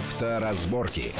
Авторазборки.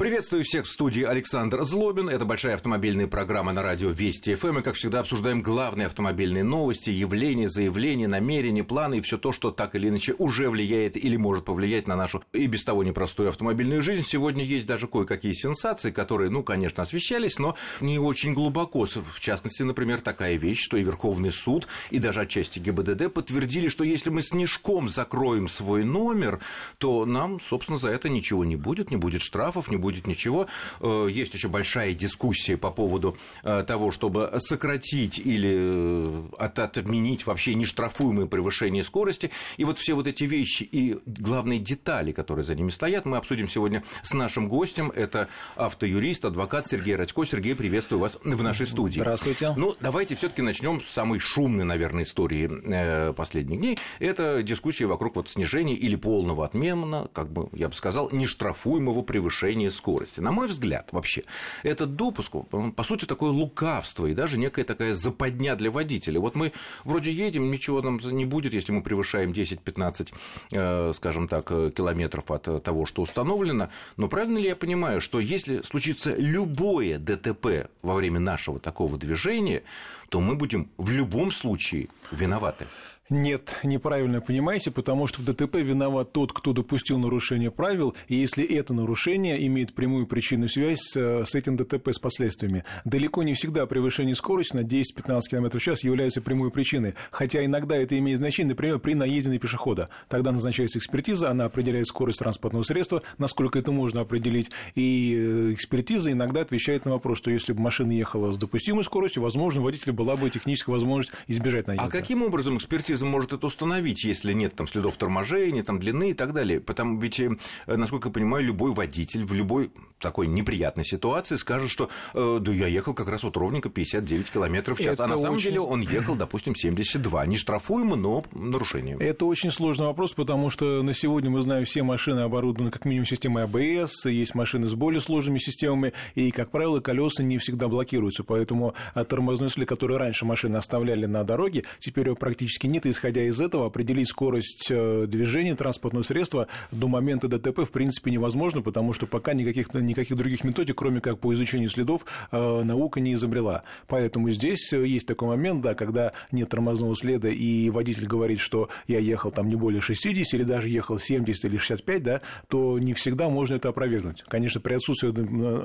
Приветствую всех в студии Александр Злобин. Это большая автомобильная программа на радио Вести ФМ. И, как всегда, обсуждаем главные автомобильные новости, явления, заявления, намерения, планы и все то, что так или иначе уже влияет или может повлиять на нашу и без того непростую автомобильную жизнь. Сегодня есть даже кое-какие сенсации, которые, ну, конечно, освещались, но не очень глубоко. В частности, например, такая вещь, что и Верховный суд, и даже отчасти ГИБДД подтвердили, что если мы снежком закроем свой номер, то нам, собственно, за это ничего не будет, не будет штрафов, не будет будет ничего. Э, есть еще большая дискуссия по поводу э, того, чтобы сократить или э, отменить вообще нештрафуемое превышение скорости. И вот все вот эти вещи и главные детали, которые за ними стоят, мы обсудим сегодня с нашим гостем. Это автоюрист, адвокат Сергей Радько. Сергей, приветствую вас в нашей студии. Здравствуйте. Ну, давайте все таки начнем с самой шумной, наверное, истории последних дней. Это дискуссия вокруг вот снижения или полного отмена, как бы я бы сказал, нештрафуемого превышения скорости. На мой взгляд, вообще, этот допуск, он, по сути, такое лукавство и даже некая такая западня для водителя. Вот мы вроде едем, ничего нам не будет, если мы превышаем 10-15, э, скажем так, э, километров от э, того, что установлено. Но правильно ли я понимаю, что если случится любое ДТП во время нашего такого движения, то мы будем в любом случае виноваты? Нет, неправильно понимаете, потому что в ДТП виноват тот, кто допустил нарушение правил, и если это нарушение имеет прямую причинную связь с, с этим ДТП, с последствиями. Далеко не всегда превышение скорости на 10-15 км в час является прямой причиной, хотя иногда это имеет значение, например, при наезде на пешехода. Тогда назначается экспертиза, она определяет скорость транспортного средства, насколько это можно определить, и э, экспертиза иногда отвечает на вопрос, что если бы машина ехала с допустимой скоростью, возможно, у водителя была бы техническая возможность избежать наезда. А каким образом экспертиза экспертиза может это установить, если нет там следов торможения, там длины и так далее. Потому ведь, э, насколько я понимаю, любой водитель в любой такой неприятной ситуации скажет, что э, да я ехал как раз вот ровненько 59 километров в час, это а на самом очень... деле он ехал, допустим, 72. Не штрафуемо, но нарушение. Это очень сложный вопрос, потому что на сегодня мы знаем, все машины оборудованы как минимум системой АБС, есть машины с более сложными системами, и, как правило, колеса не всегда блокируются, поэтому тормозной след, который раньше машины оставляли на дороге, теперь его практически нет, и исходя из этого, определить скорость э, движения транспортного средства до момента ДТП в принципе невозможно, потому что пока никаких, никаких других методик, кроме как по изучению следов, э, наука не изобрела. Поэтому здесь э, есть такой момент, да, когда нет тормозного следа, и водитель говорит, что я ехал там не более 60 или даже ехал 70 или 65, да, то не всегда можно это опровергнуть. Конечно, при отсутствии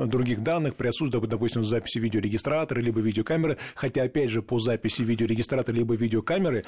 других данных, при отсутствии, допустим, записи видеорегистратора либо видеокамеры, хотя, опять же, по записи видеорегистратора либо видеокамеры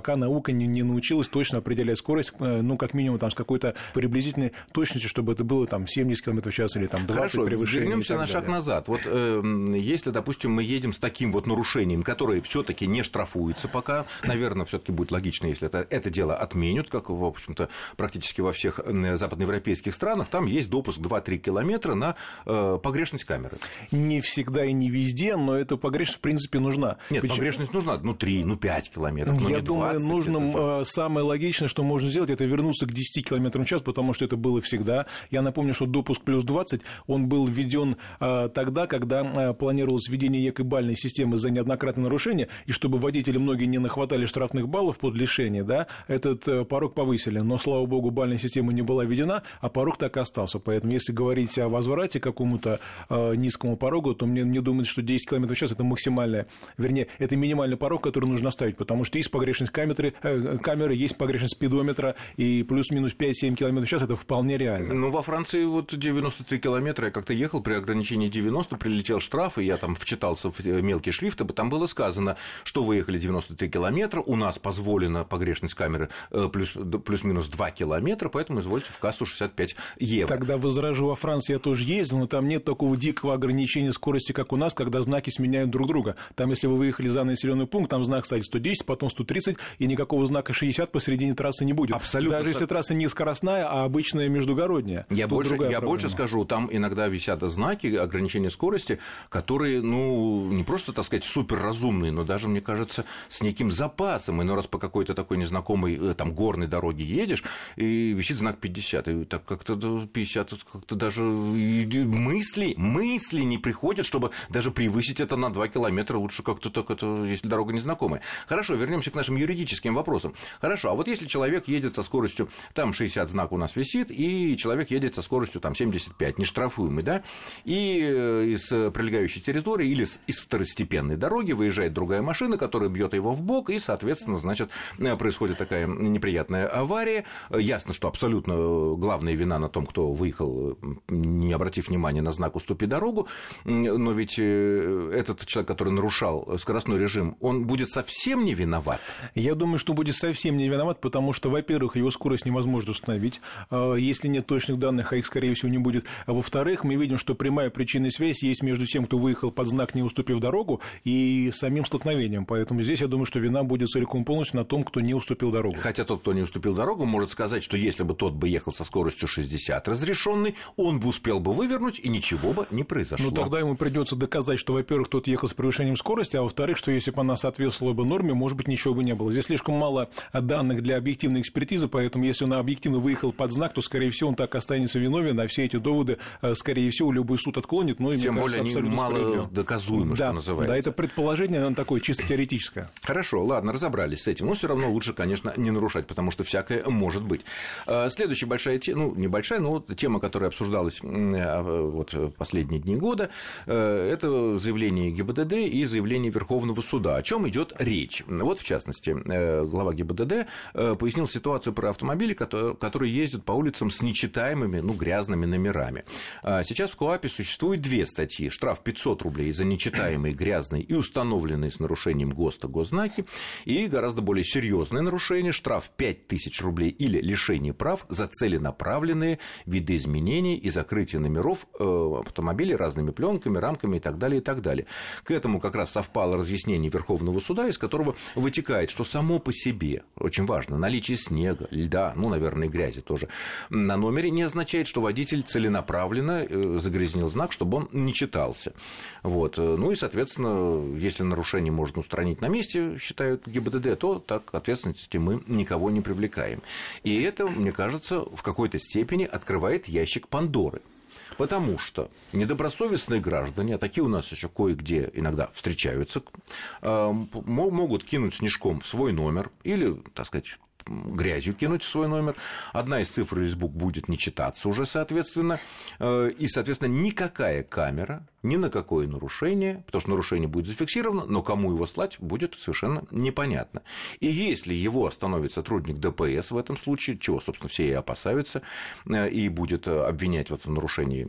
пока наука не, не научилась точно определять скорость, э, ну, как минимум, там, с какой-то приблизительной точностью, чтобы это было там 70 км в час или там 20 Хорошо, превышений. вернемся на шаг назад. Вот э, если, допустим, мы едем с таким вот нарушением, которое все-таки не штрафуется пока, наверное, все-таки будет логично, если это, это дело отменят, как, в общем-то, практически во всех западноевропейских странах, там есть допуск 2-3 километра на э, погрешность камеры. Не всегда и не везде, но эта погрешность, в принципе, нужна. Нет, Почему? погрешность нужна, ну, 3, ну, 5 километров, ну, Я не 20. Думаю, нужно, самое логичное, что можно сделать, это вернуться к 10 км в час, потому что это было всегда. Я напомню, что допуск плюс 20, он был введен а, тогда, когда а, планировалось введение некой бальной системы за неоднократное нарушение, и чтобы водители многие не нахватали штрафных баллов под лишение, да, этот э, порог повысили. Но, слава богу, бальная система не была введена, а порог так и остался. Поэтому, если говорить о возврате к какому-то низкому порогу, то мне, мне думается, что 10 км в час – это максимальное, вернее, это минимальный порог, который нужно оставить, потому что есть погрешность камеры, э, камеры, есть погрешность спидометра, и плюс-минус 5-7 км в час это вполне реально. Ну, во Франции вот 93 километра, я как-то ехал при ограничении 90, прилетел штраф, и я там вчитался в э, мелкие шрифты, там было сказано, что вы ехали 93 километра, у нас позволена погрешность камеры э, плюс, плюс-минус 2 километра, поэтому извольте в кассу 65 евро. Тогда возражу, во Франции я тоже ездил, но там нет такого дикого ограничения скорости, как у нас, когда знаки сменяют друг друга. Там, если вы выехали за населенный пункт, там знак, кстати, 110, потом 130, и никакого знака 60 посередине трассы не будет. Абсолютно. Даже если трасса не скоростная, а обычная междугородняя. Я, больше, я больше скажу, там иногда висят знаки ограничения скорости, которые, ну, не просто, так сказать, суперразумные, но даже, мне кажется, с неким запасом. Иной раз по какой-то такой незнакомой э, там горной дороге едешь, и висит знак 50, и так как-то 50, как-то даже мысли, мысли не приходят, чтобы даже превысить это на 2 километра, лучше как-то так это, если дорога незнакомая. Хорошо, вернемся к нашим юристам юридическим вопросам. Хорошо, а вот если человек едет со скоростью, там 60 знак у нас висит, и человек едет со скоростью там 75, не штрафуемый, да, и э, из прилегающей территории или из второстепенной дороги выезжает другая машина, которая бьет его в бок, и, соответственно, значит, э, происходит такая неприятная авария. Ясно, что абсолютно главная вина на том, кто выехал, не обратив внимания на знак «Уступи дорогу», но ведь э, этот человек, который нарушал скоростной режим, он будет совсем не виноват? Я думаю, что будет совсем не виноват, потому что, во-первых, его скорость невозможно установить, а, если нет точных данных, а их, скорее всего, не будет. А во-вторых, мы видим, что прямая причинная связь есть между тем, кто выехал под знак, не уступив дорогу, и самим столкновением. Поэтому здесь, я думаю, что вина будет целиком полностью на том, кто не уступил дорогу. Хотя тот, кто не уступил дорогу, может сказать, что если бы тот бы ехал со скоростью 60 разрешенный, он бы успел бы вывернуть, и ничего бы не произошло. Ну, тогда ему придется доказать, что, во-первых, тот ехал с превышением скорости, а во-вторых, что если бы она соответствовала бы норме, может быть, ничего бы не было. Здесь слишком мало данных для объективной экспертизы, поэтому если он объективно выехал под знак, то, скорее всего, он так останется виновен, а все эти доводы, э, скорее всего, любой суд отклонит. Но, Тем более, кажется, они мало доказуемы, да, что называется. Да, это предположение, оно такое чисто теоретическое. Хорошо, ладно, разобрались с этим. Но все равно лучше, конечно, не нарушать, потому что всякое может быть. Э, следующая большая тема, ну, небольшая, но вот тема, которая обсуждалась а, вот последние дни года, э, это заявление ГИБДД и заявление Верховного суда. О чем идет речь? Вот, в частности, глава ГИБДД пояснил ситуацию про автомобили, которые ездят по улицам с нечитаемыми, ну, грязными номерами. А сейчас в КОАПе существует две статьи. Штраф 500 рублей за нечитаемые, грязные и установленные с нарушением ГОСТа госзнаки, и гораздо более серьезное нарушение – штраф 5000 рублей или лишение прав за целенаправленные видоизменения и закрытие номеров э, автомобилей разными пленками, рамками и так далее, и так далее. К этому как раз совпало разъяснение Верховного суда, из которого вытекает, что само по себе, очень важно, наличие снега, льда, ну, наверное, и грязи тоже, на номере не означает, что водитель целенаправленно э, загрязнил знак, чтобы он не читался. Вот. Ну и, соответственно, если нарушение можно устранить на месте, считают ГИБДД, то так ответственности мы никого не привлекаем. И это, мне кажется, в какой-то степени открывает ящик Пандоры. Потому что недобросовестные граждане, а такие у нас еще кое-где иногда встречаются, э, могут кинуть снежком в свой номер или, так сказать, грязью кинуть в свой номер. Одна из цифр из букв будет не читаться уже, соответственно. Э, и, соответственно, никакая камера ни на какое нарушение, потому что нарушение будет зафиксировано, но кому его слать будет совершенно непонятно. И если его остановит сотрудник ДПС в этом случае, чего, собственно, все и опасаются, э, и будет обвинять вот в нарушении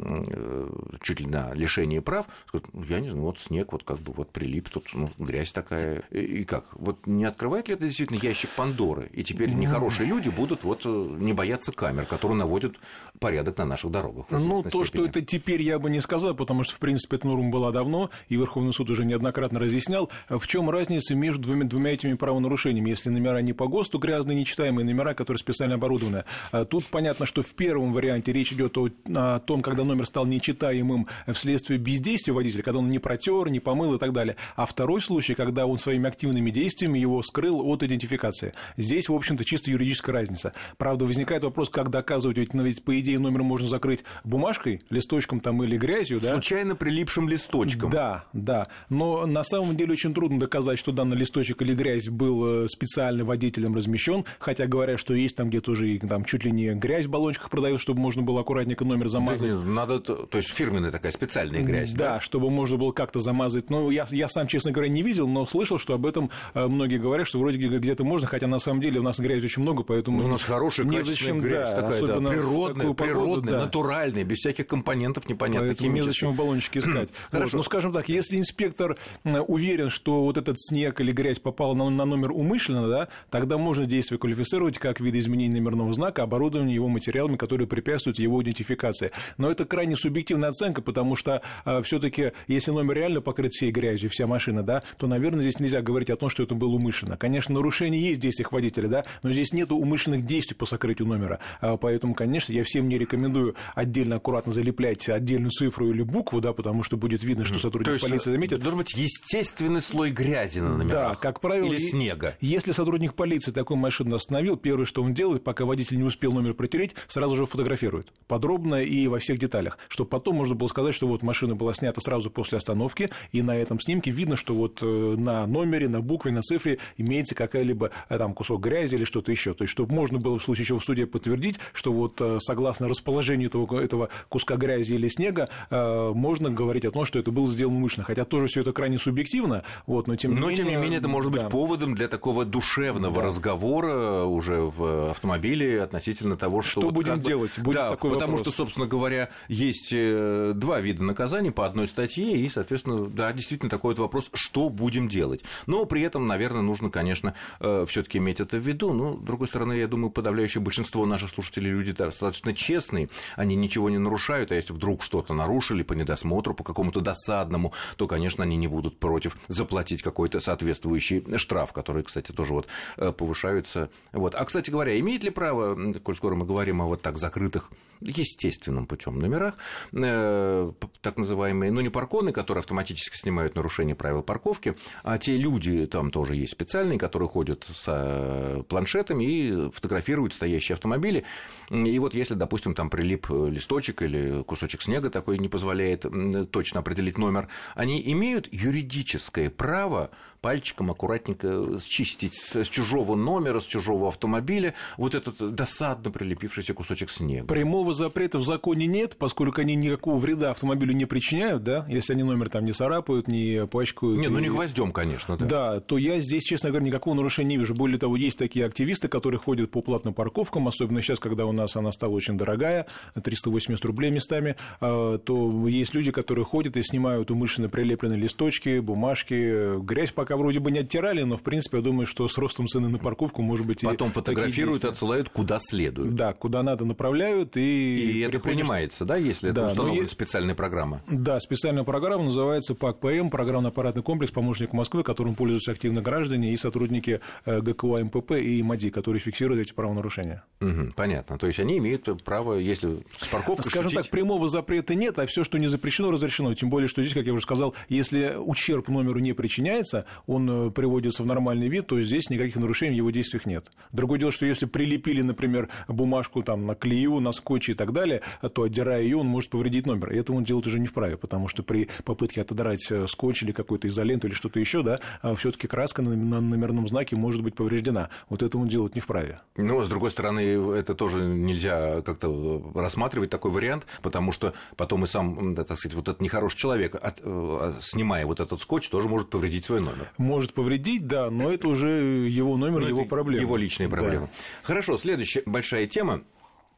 чуть ли на лишении прав, скажет, «Ну, я не знаю, вот снег вот как бы вот прилип, тут ну, грязь такая, и как? Вот не открывает ли это действительно ящик Пандоры? И теперь теперь нехорошие люди будут вот э, не бояться камер, которые наводят порядок на наших дорогах. Ну, то, степени. что это теперь, я бы не сказал, потому что, в принципе, норма была давно, и Верховный суд уже неоднократно разъяснял, в чем разница между двумя, двумя этими правонарушениями, если номера не по ГОСТу, грязные, нечитаемые номера, которые специально оборудованы. А тут понятно, что в первом варианте речь идет о, о том, когда номер стал нечитаемым вследствие бездействия водителя, когда он не протер, не помыл и так далее. А второй случай, когда он своими активными действиями его скрыл от идентификации. Здесь, в общем-то, чисто юридическая разница. Правда, возникает вопрос, как доказывать, ведь, ведь по идее номер можно закрыть бумажкой, листочком там или грязью, да? Случайно прилипшим листочком. Да, да. Но на самом деле очень трудно доказать, что данный листочек или грязь был э, специально водителем размещен, хотя говорят, что есть там где-то уже там чуть ли не грязь в баллончиках продают, чтобы можно было аккуратненько номер замазать. Надо, то есть фирменная такая специальная грязь. Да, да? чтобы можно было как-то замазать. Ну, я, я сам, честно говоря, не видел, но слышал, что об этом э, многие говорят, что вроде где-то можно, хотя на самом деле у нас грязи очень много, поэтому... Ну, у нас хорошая, качественная грязь да, такая, да, природная, природная, да. натуральная, без всяких компонентов непонятных Поэтому незачем баллончики искать. Хорошо. Ну, скажем так, если инспектор уверен, что вот этот снег или грязь попала на, на номер умышленно, да, тогда можно действие квалифицировать как видоизменение номерного знака, оборудование его материалами, которые препятствуют его идентификации. Но это крайне субъективная оценка, потому что э, а, все-таки, если номер реально покрыт всей грязью, вся машина, да, то, наверное, здесь нельзя говорить о том, что это было умышленно. Конечно, нарушение есть в действиях водителя, да, но здесь нет умышленных действий по сокрытию номера. А, поэтому, конечно, я всем не рекомендую отдельно аккуратно залеплять отдельную цифру или букву, да, потому что будет видно, что сотрудник есть, полиции заметит. Должен быть естественный слой грязи на номерах. Да, как правило. Или снега. Если сотрудник полиции такую машину остановил, первое, что он делает, пока водитель не успел номер протереть, сразу же фотографирует. Подробно и во всех деталях. Чтобы потом можно было сказать, что вот машина была снята сразу после остановки, и на этом снимке видно, что вот э, на номере, на букве, на цифре имеется какая-либо э, там кусок грязи или что-то еще. То есть, чтобы можно было в случае чего в суде подтвердить, что вот э, согласно расположению этого, этого куска грязи или снега, можно говорить о том, что это было сделано умышленно. Хотя тоже все это крайне субъективно, вот, но тем не но, менее... тем не менее, это может да. быть поводом для такого душевного да. разговора уже в автомобиле относительно того, что... Что вот будем делать? Будет да, такой потому вопрос. что, собственно говоря, есть два вида наказаний по одной статье, и, соответственно, да, действительно такой вот вопрос, что будем делать. Но при этом, наверное, нужно, конечно, э, все таки иметь это в виду. Но, с другой стороны, я думаю, подавляющее большинство наших слушателей люди достаточно честные, они ничего не нарушают, а если вдруг что-то нарушили по недосмотру, по какому-то досадному, то, конечно, они не будут против заплатить какой-то соответствующий штраф, который, кстати, тоже вот э, повышаются. Вот. А, кстати говоря, имеет ли право, коль скоро мы говорим о вот так закрытых естественным путем номерах, э, так называемые, ну не парконы, которые автоматически снимают нарушение правил парковки, а те люди, там тоже есть специальные, которые ходят с э, планшетами и фотографируют стоящие автомобили. И вот если, допустим, там прилип листочек или кусочек снега такой не позволяет точно определить номер, они имеют юридическое право пальчиком аккуратненько счистить с чужого номера, с чужого автомобиля вот этот досадно прилепившийся кусочек снега. Прямого запрета в законе нет, поскольку они никакого вреда автомобилю не причиняют, да, если они номер там не царапают, не пачкают. Нет, ну не гвоздем, конечно, да. Да, то я здесь, честно говоря, никакого нарушения не вижу. Более того, есть такие активисты, которые ходят по платным парковкам, особенно сейчас, когда у нас она стала очень дорогая, 380 рублей местами, а, то есть люди, которые ходят и снимают умышленно прилепленные листочки, бумажки, грязь пока пока вроде бы не оттирали, но, в принципе, я думаю, что с ростом цены на парковку, может быть, Потом фотографируют, отсылают куда следует. Да, куда надо направляют. И, и это принимается, да, если да, это установлена есть... специальная программа? Да, специальная программа называется ПАК-ПМ, программно-аппаратный комплекс «Помощник Москвы», которым пользуются активно граждане и сотрудники э, ГКО МПП и МАДИ, которые фиксируют эти правонарушения. Угу, понятно. То есть они имеют право, если с парковкой Скажем шутить... так, прямого запрета нет, а все, что не запрещено, разрешено. Тем более, что здесь, как я уже сказал, если ущерб номеру не причиняется, он э, приводится в нормальный вид, то здесь никаких нарушений в его действиях нет. Другое дело, что если прилепили, например, бумажку там, на клею, на скотч и так далее, то, отдирая ее, он может повредить номер. И это он делать уже не вправе, потому что при попытке отодрать э, скотч или какую-то изоленту или что-то еще, да, а все-таки краска на номерном знаке может быть повреждена. Вот это он делать не вправе. Ну, с другой стороны, это тоже нельзя как-то рассматривать такой вариант, потому что потом и сам, так сказать, вот этот нехороший человек, от, э, снимая вот этот скотч, тоже может повредить свой номер. Может повредить, да, но это уже его номер, но его проблема. Его личные проблемы. Да. Хорошо, следующая большая тема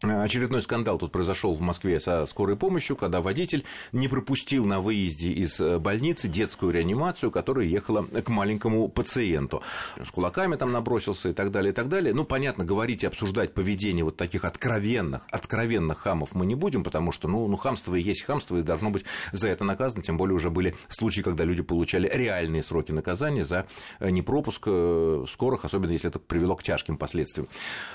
Очередной скандал тут произошел в Москве со скорой помощью, когда водитель не пропустил на выезде из э, больницы детскую реанимацию, которая ехала к маленькому пациенту. С кулаками там набросился и так далее, и так далее. Ну, понятно, говорить и обсуждать поведение вот таких откровенных, откровенных хамов мы не будем, потому что, ну, ну хамство и есть хамство, и должно быть за это наказано. Тем более уже были случаи, когда люди получали реальные сроки наказания за э, непропуск э, скорых, особенно если это привело к тяжким последствиям.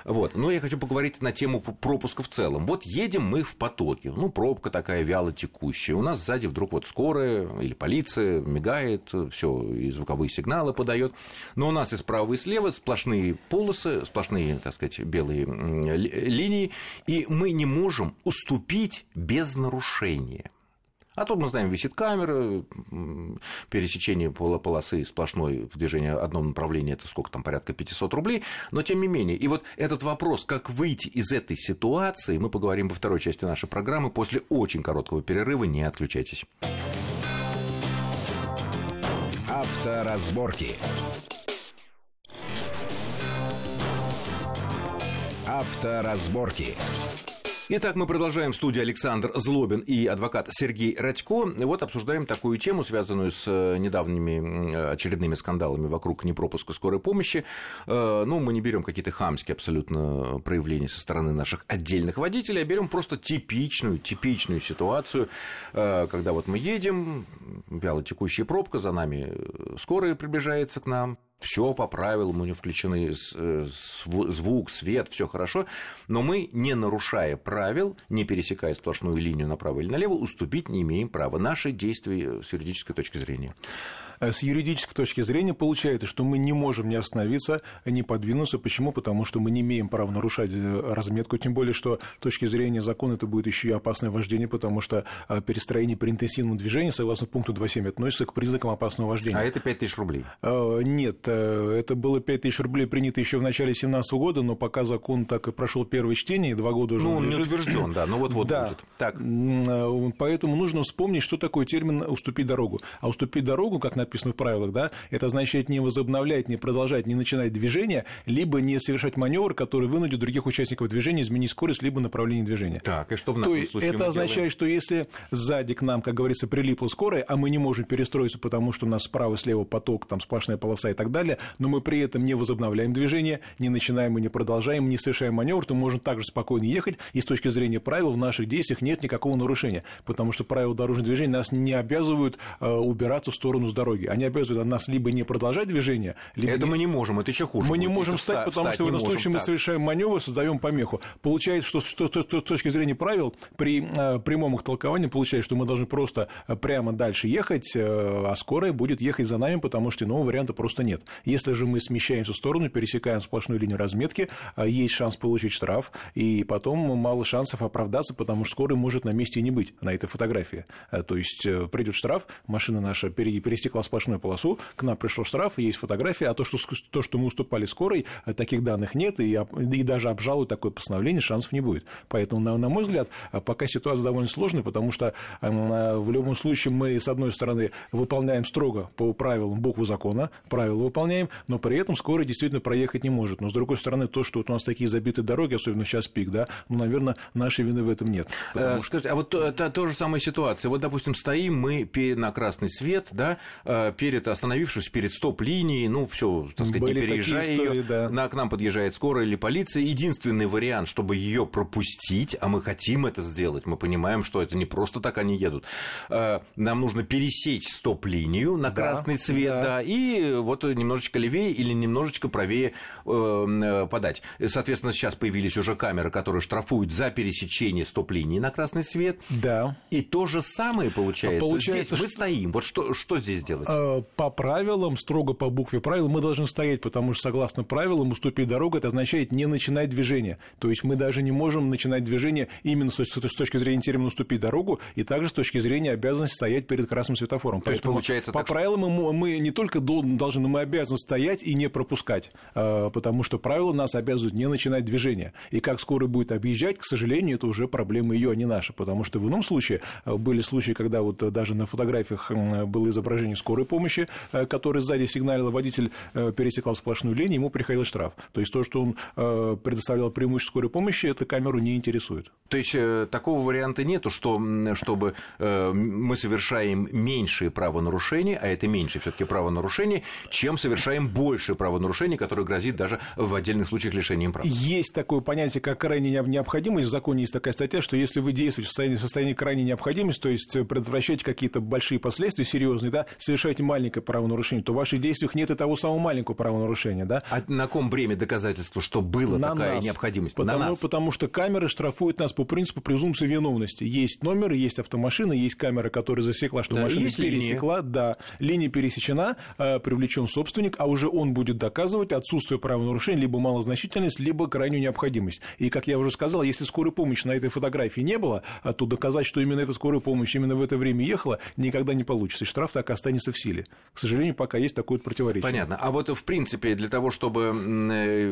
Вот. Но я хочу поговорить на тему про пропуска в целом. Вот едем мы в потоке, ну, пробка такая вяло текущая. У нас сзади вдруг вот скорая или полиция мигает, все, и звуковые сигналы подает. Но у нас и справа, и слева сплошные полосы, сплошные, так сказать, белые линии, и мы не можем уступить без нарушения. А тут, мы знаем, висит камера, пересечение полосы сплошной в движении в одном направлении, это сколько там, порядка 500 рублей, но тем не менее. И вот этот вопрос, как выйти из этой ситуации, мы поговорим во второй части нашей программы после очень короткого перерыва, не отключайтесь. Авторазборки. Авторазборки. Итак, мы продолжаем в студии Александр Злобин и адвокат Сергей Радько. Вот обсуждаем такую тему, связанную с э, недавними очередными скандалами вокруг непропуска скорой помощи. Э, ну, мы не берем какие-то хамские абсолютно проявления со стороны наших отдельных водителей, а берем просто типичную, типичную ситуацию, э, когда вот мы едем, вяло текущая пробка, за нами скорая приближается к нам, все по правилам, у него включены э, звук, свет, все хорошо, но мы, не нарушая правил, не пересекая сплошную линию направо или налево, уступить не имеем права. Наши действия с юридической точки зрения. Э, с юридической точки зрения получается, что мы не можем не остановиться, не подвинуться. Почему? Потому что мы не имеем права нарушать э, разметку, тем более, что с точки зрения закона это будет еще и опасное вождение, потому что э, перестроение при интенсивном движении, согласно пункту 2.7, относится к признакам опасного вождения. А это 5 тысяч рублей? Нет, это было 5 тысяч рублей принято еще в начале 2017 года, но пока закон так и прошел первое чтение, два года уже Ну, он не утвержден, да, ну вот-вот да. будет. Так. Поэтому нужно вспомнить, что такое термин «уступить дорогу». А уступить дорогу, как написано в правилах, да, это означает не возобновлять, не продолжать, не начинать движение, либо не совершать маневр, который вынудит других участников движения изменить скорость либо направление движения. Так, и что в нашем То случае это означает, делаем? что если сзади к нам, как говорится, прилипла скорая, а мы не можем перестроиться, потому что у нас справа и слева поток, там сплошная полоса и так далее, но мы при этом не возобновляем движение, не начинаем и не продолжаем, не совершаем маневр, то можем также спокойно ехать, и с точки зрения правил в наших действиях нет никакого нарушения, потому что правила дорожного движения нас не обязывают э, убираться в сторону с дороги, они обязывают нас либо не продолжать движение, либо... Это мы не можем, это еще хуже. Мы не можем встать, потому встать что в не этом случае мы так. совершаем маневр, создаем помеху. Получается, что, что, что, что с точки зрения правил, при э, прямом их толковании получается, что мы должны просто э, прямо дальше ехать, э, а скорая будет ехать за нами, потому что иного варианта просто нет. Если же мы смещаемся в сторону, пересекаем сплошную линию разметки, э, есть шанс получить штраф, и потом мало шансов оправдаться, потому что скорая может на месте и не быть на этой фотографии. Э, То есть э, придет штраф, машина наша пере- пересекла сплошную полосу, к нам пришел штраф, и есть фотография, а то, что, то, что мы уступали скорой, э, таких данных нет, и, и даже обжаловать такое постановление шансов не будет. Поэтому, на, на мой взгляд, э, пока ситуация довольно сложная, потому что э, в любом случае мы, с одной стороны, выполняем строго по правилам букву закона, правила выполняем, но при этом скорая действительно проехать не может. Но, с другой стороны, то, что вот у нас такие забитые дороги, особенно в час пик, да, ну, наверное, нашей вины в этом нет. Э, Скажите, а вот то- это та же самая ситуация. Вот, допустим, стоим мы на красный свет, да, перед остановившись перед стоп-линией, ну, все, так сказать, Были не переезжая истории, ее, да. на, к нам подъезжает скорая или полиция. Единственный вариант, чтобы ее пропустить, а мы хотим это сделать, мы понимаем, что это не просто так они едут. э, Нам нужно пересечь стоп-линию на красный цвет, да. да, и вот немножечко левее или немножечко правее э, э, подать. Соответственно, сейчас появились уже камеры, которые штрафуют за пересечение стоп-линии на красный свет. Да. И то же самое получается. Получается, здесь мы что- стоим. Вот что, что здесь делать? Э, По правилам, строго по букве правил, мы должны стоять, потому что, согласно правилам, уступить дорогу, это означает не начинать движение. То есть мы даже не можем начинать движение именно с точки зрения термина «уступить дорогу», и также с точки зрения обязанности стоять перед красным светофором. То есть Поэтому получается по так, правилам мы, мы не только дол- должны, но мы обязаны стоять и не пропускать, э, потому что правила нас обязывают не начинать движение. И как скорая будет объезжать, к сожалению, это уже проблема ее, а не наша, потому что в ином случае э, были случаи, когда вот даже на фотографиях было изображение скорой помощи, э, который сзади сигналил, водитель э, пересекал сплошную линию, ему приходил штраф. То есть то, что он э, предоставлял преимущество скорой помощи, это камеру не интересует. То есть такого варианта нету, что, чтобы мы совершаем меньшие правонарушения, а это меньше все-таки правонарушений, чем совершаем больше правонарушений, которое грозит даже в отдельных случаях лишением прав. Есть такое понятие, как крайняя необходимость. В законе есть такая статья, что если вы действуете в состоянии, в состоянии крайней необходимости, то есть предотвращаете какие-то большие последствия, серьезные, да, совершаете маленькое правонарушение, то в ваших действиях нет и того самого маленького правонарушения. Да? А на ком бремя доказательства, что была на такая нас. необходимость? Потому, на нас. потому что камеры штрафуют нас по принципу презумпции виновности. Есть номеры, есть автомашина, есть камера, которая засекла, что Да, машина есть линия. пересекла, да, линия пересечена, э, привлечен собственник, а уже он будет доказывать отсутствие правонарушения, либо малозначительность, либо крайнюю необходимость. И, как я уже сказал, если скорой помощи на этой фотографии не было, а то доказать, что именно эта скорая помощь именно в это время ехала, никогда не получится. И штраф так и останется в силе. К сожалению, пока есть такое противоречие. Понятно. А вот, в принципе, для того, чтобы э,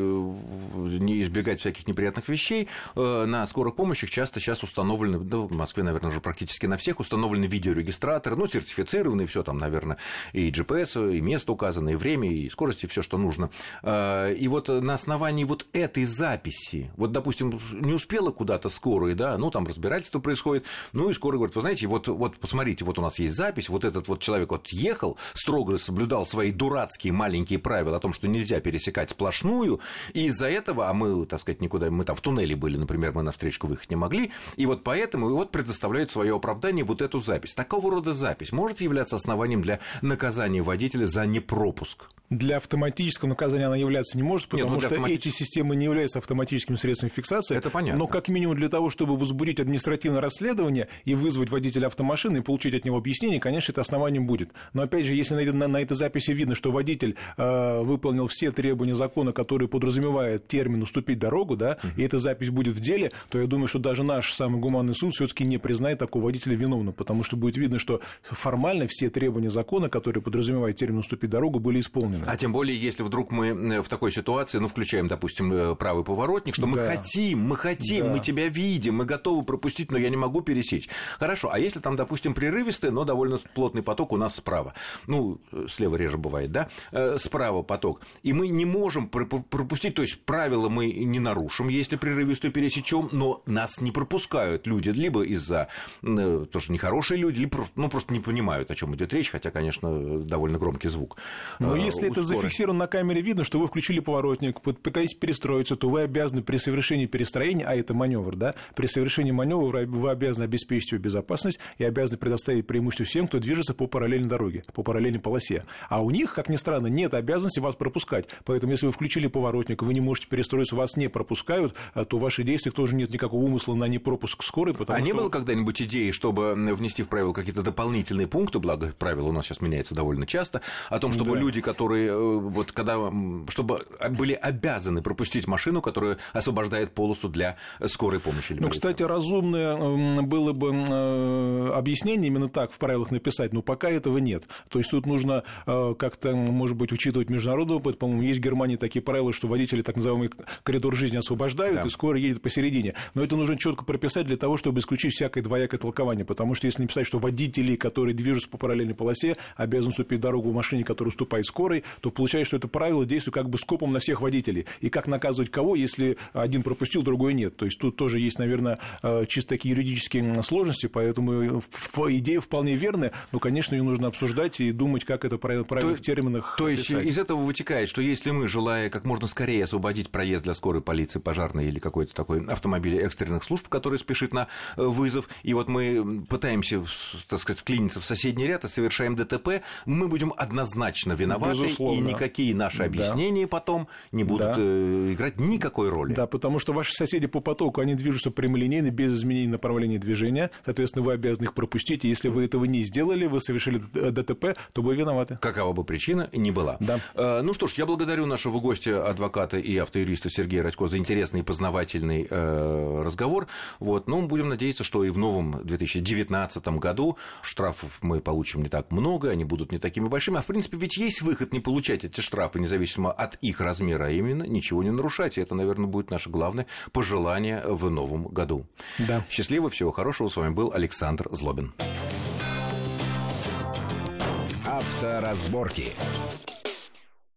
не избегать всяких неприятных вещей, э, на скорых помощях часто сейчас установлены, да, в Москве, наверное, уже практически на всех установлены видеорегистраторы, ну, сертифицированные, все там, наверное, и GPS, и место указано, и время, и скорость, и все, что нужно. Э, И вот на основании вот этой записи, вот, допустим, не успела куда-то скорая, да, ну, там разбирательство происходит, ну, и скорая говорит, вы знаете, вот, вот посмотрите, вот у нас есть запись, вот этот вот человек вот ехал, строго соблюдал свои дурацкие маленькие правила о том, что нельзя пересекать сплошную, и из-за этого, а мы, так сказать, никуда, мы там в туннеле были, например, мы на встречку выехать не могли, и вот поэтому и вот предоставляют свое оправдание вот эту запись. Такого рода запись может являться основанием для наказания водителя за непропуск. Для автоматического наказания она являться не может, потому Нет, ну, что автоматического... эти системы не являются автоматическими средствами фиксации. Это понятно. Но как минимум для того, чтобы возбудить административное расследование и вызвать водителя автомашины и получить от него объяснение, конечно, это основанием будет. Но опять же, если на, на, на этой записи видно, что водитель э, выполнил все требования закона, которые подразумевают термин уступить дорогу, да, uh-huh. и эта запись будет в деле, то я думаю, что даже наш самый гуманный суд все-таки не признает такого водителя виновным, потому что будет видно, что формально все требования закона, которые подразумевают термин уступить дорогу, были исполнены. А тем более, если вдруг мы э, в такой ситуации, ну, включаем, допустим, э, правый поворотник, что да. мы хотим, мы хотим, да. мы тебя видим, мы готовы пропустить, но я не могу пересечь. Хорошо, а если там, допустим, прерывистый, но довольно плотный поток у нас справа, ну, э, слева реже бывает, да, справа поток, и мы не можем пропустить, то есть правила мы не нарушим, если прерывистую пересечем, но нас не пропускают люди, либо из-за, то, что нехорошие люди, либо ну, просто не понимают, о чем идет речь, хотя, конечно, довольно громкий звук. Но если это зафиксировано на камере, видно, что вы включили поворотник, пытаетесь перестроиться, то вы обязаны при совершении перестроения, а это маневр, да, при совершении маневра вы обязаны обеспечить ее безопасность и обязаны предоставить преимущество всем, кто движется по параллельной дороге, по параллельной полосе. А у них, как ни странно, нет обязанности вас пропускать. Поэтому, если вы включили поворотник, вы не можете перестроиться, вас не пропускают, а то ваши действия тоже нет никакого умысла на непропуск скорой. Потому а что... не было когда-нибудь идеи, чтобы внести в правила какие-то дополнительные пункты, благо правила у нас сейчас меняются довольно часто, о том, чтобы да. люди, которые э, вот когда чтобы были обязаны пропустить машину, которая освобождает полосу для скорой помощи. Ну, кстати, разумное было бы э, объяснение именно так в правилах написать, но пока этого нет. То есть тут нужно э, как-то, может быть, учитывать международный опыт. По-моему, есть в Германии такие правила, что водители так называемый коридор жизни освобождают, да. и скоро едет посередине. Но это нужно четко прописать для того, чтобы исключить всякое двоякое толкование. Потому что если написать, что водители, которые движутся по параллельной полосе, обязаны уступить дорогу в машине, которая уступает скорой, то получается, что это правило действует как бы скопом на всех водителей. И как наказывать кого, если один пропустил, другой нет. То есть тут тоже есть, наверное, э, чисто такие юридические сложности, поэтому идея вполне верная, но, конечно, ее нужно обсуждать и думать, как это правильно то, терминах То есть писать. из этого вытекает, что если мы, желая как можно скорее освободить проезд для скорой полиции, пожарной или какой-то такой автомобиля экстренных служб, который спешит на э, вызов, и вот мы пытаемся, так сказать, вклиниться в соседний ряд и совершаем ДТП, мы будем однозначно виноваты, Безусловно. и никакие наши объяснения да. потом не будут да. Э, играть никакой роли. Да, потому что ваши соседи по потоку, они движутся прямолинейно, без изменений направления движения, соответственно, вы обязаны их пропустить, и если вы этого не сделали, вы совершили ДТП, то вы виноваты. Какова бы причина ни была. Да. Э, ну что ж, я благодарю нашего гостя, адвоката и автоюриста Сергея Радько за интересный и познавательный э, разговор. Вот. Ну, будем надеяться, что и в новом 2019 году штрафов мы получим не так много, они будут не такими большими. А в принципе, ведь есть выход не получать эти штрафы, независимо от их размера, а именно ничего не нарушать. И это, наверное, будет наше главное пожелание в новом году. Да. Счастливо, всего хорошего. С вами был Александр Злобин. Авторазборки.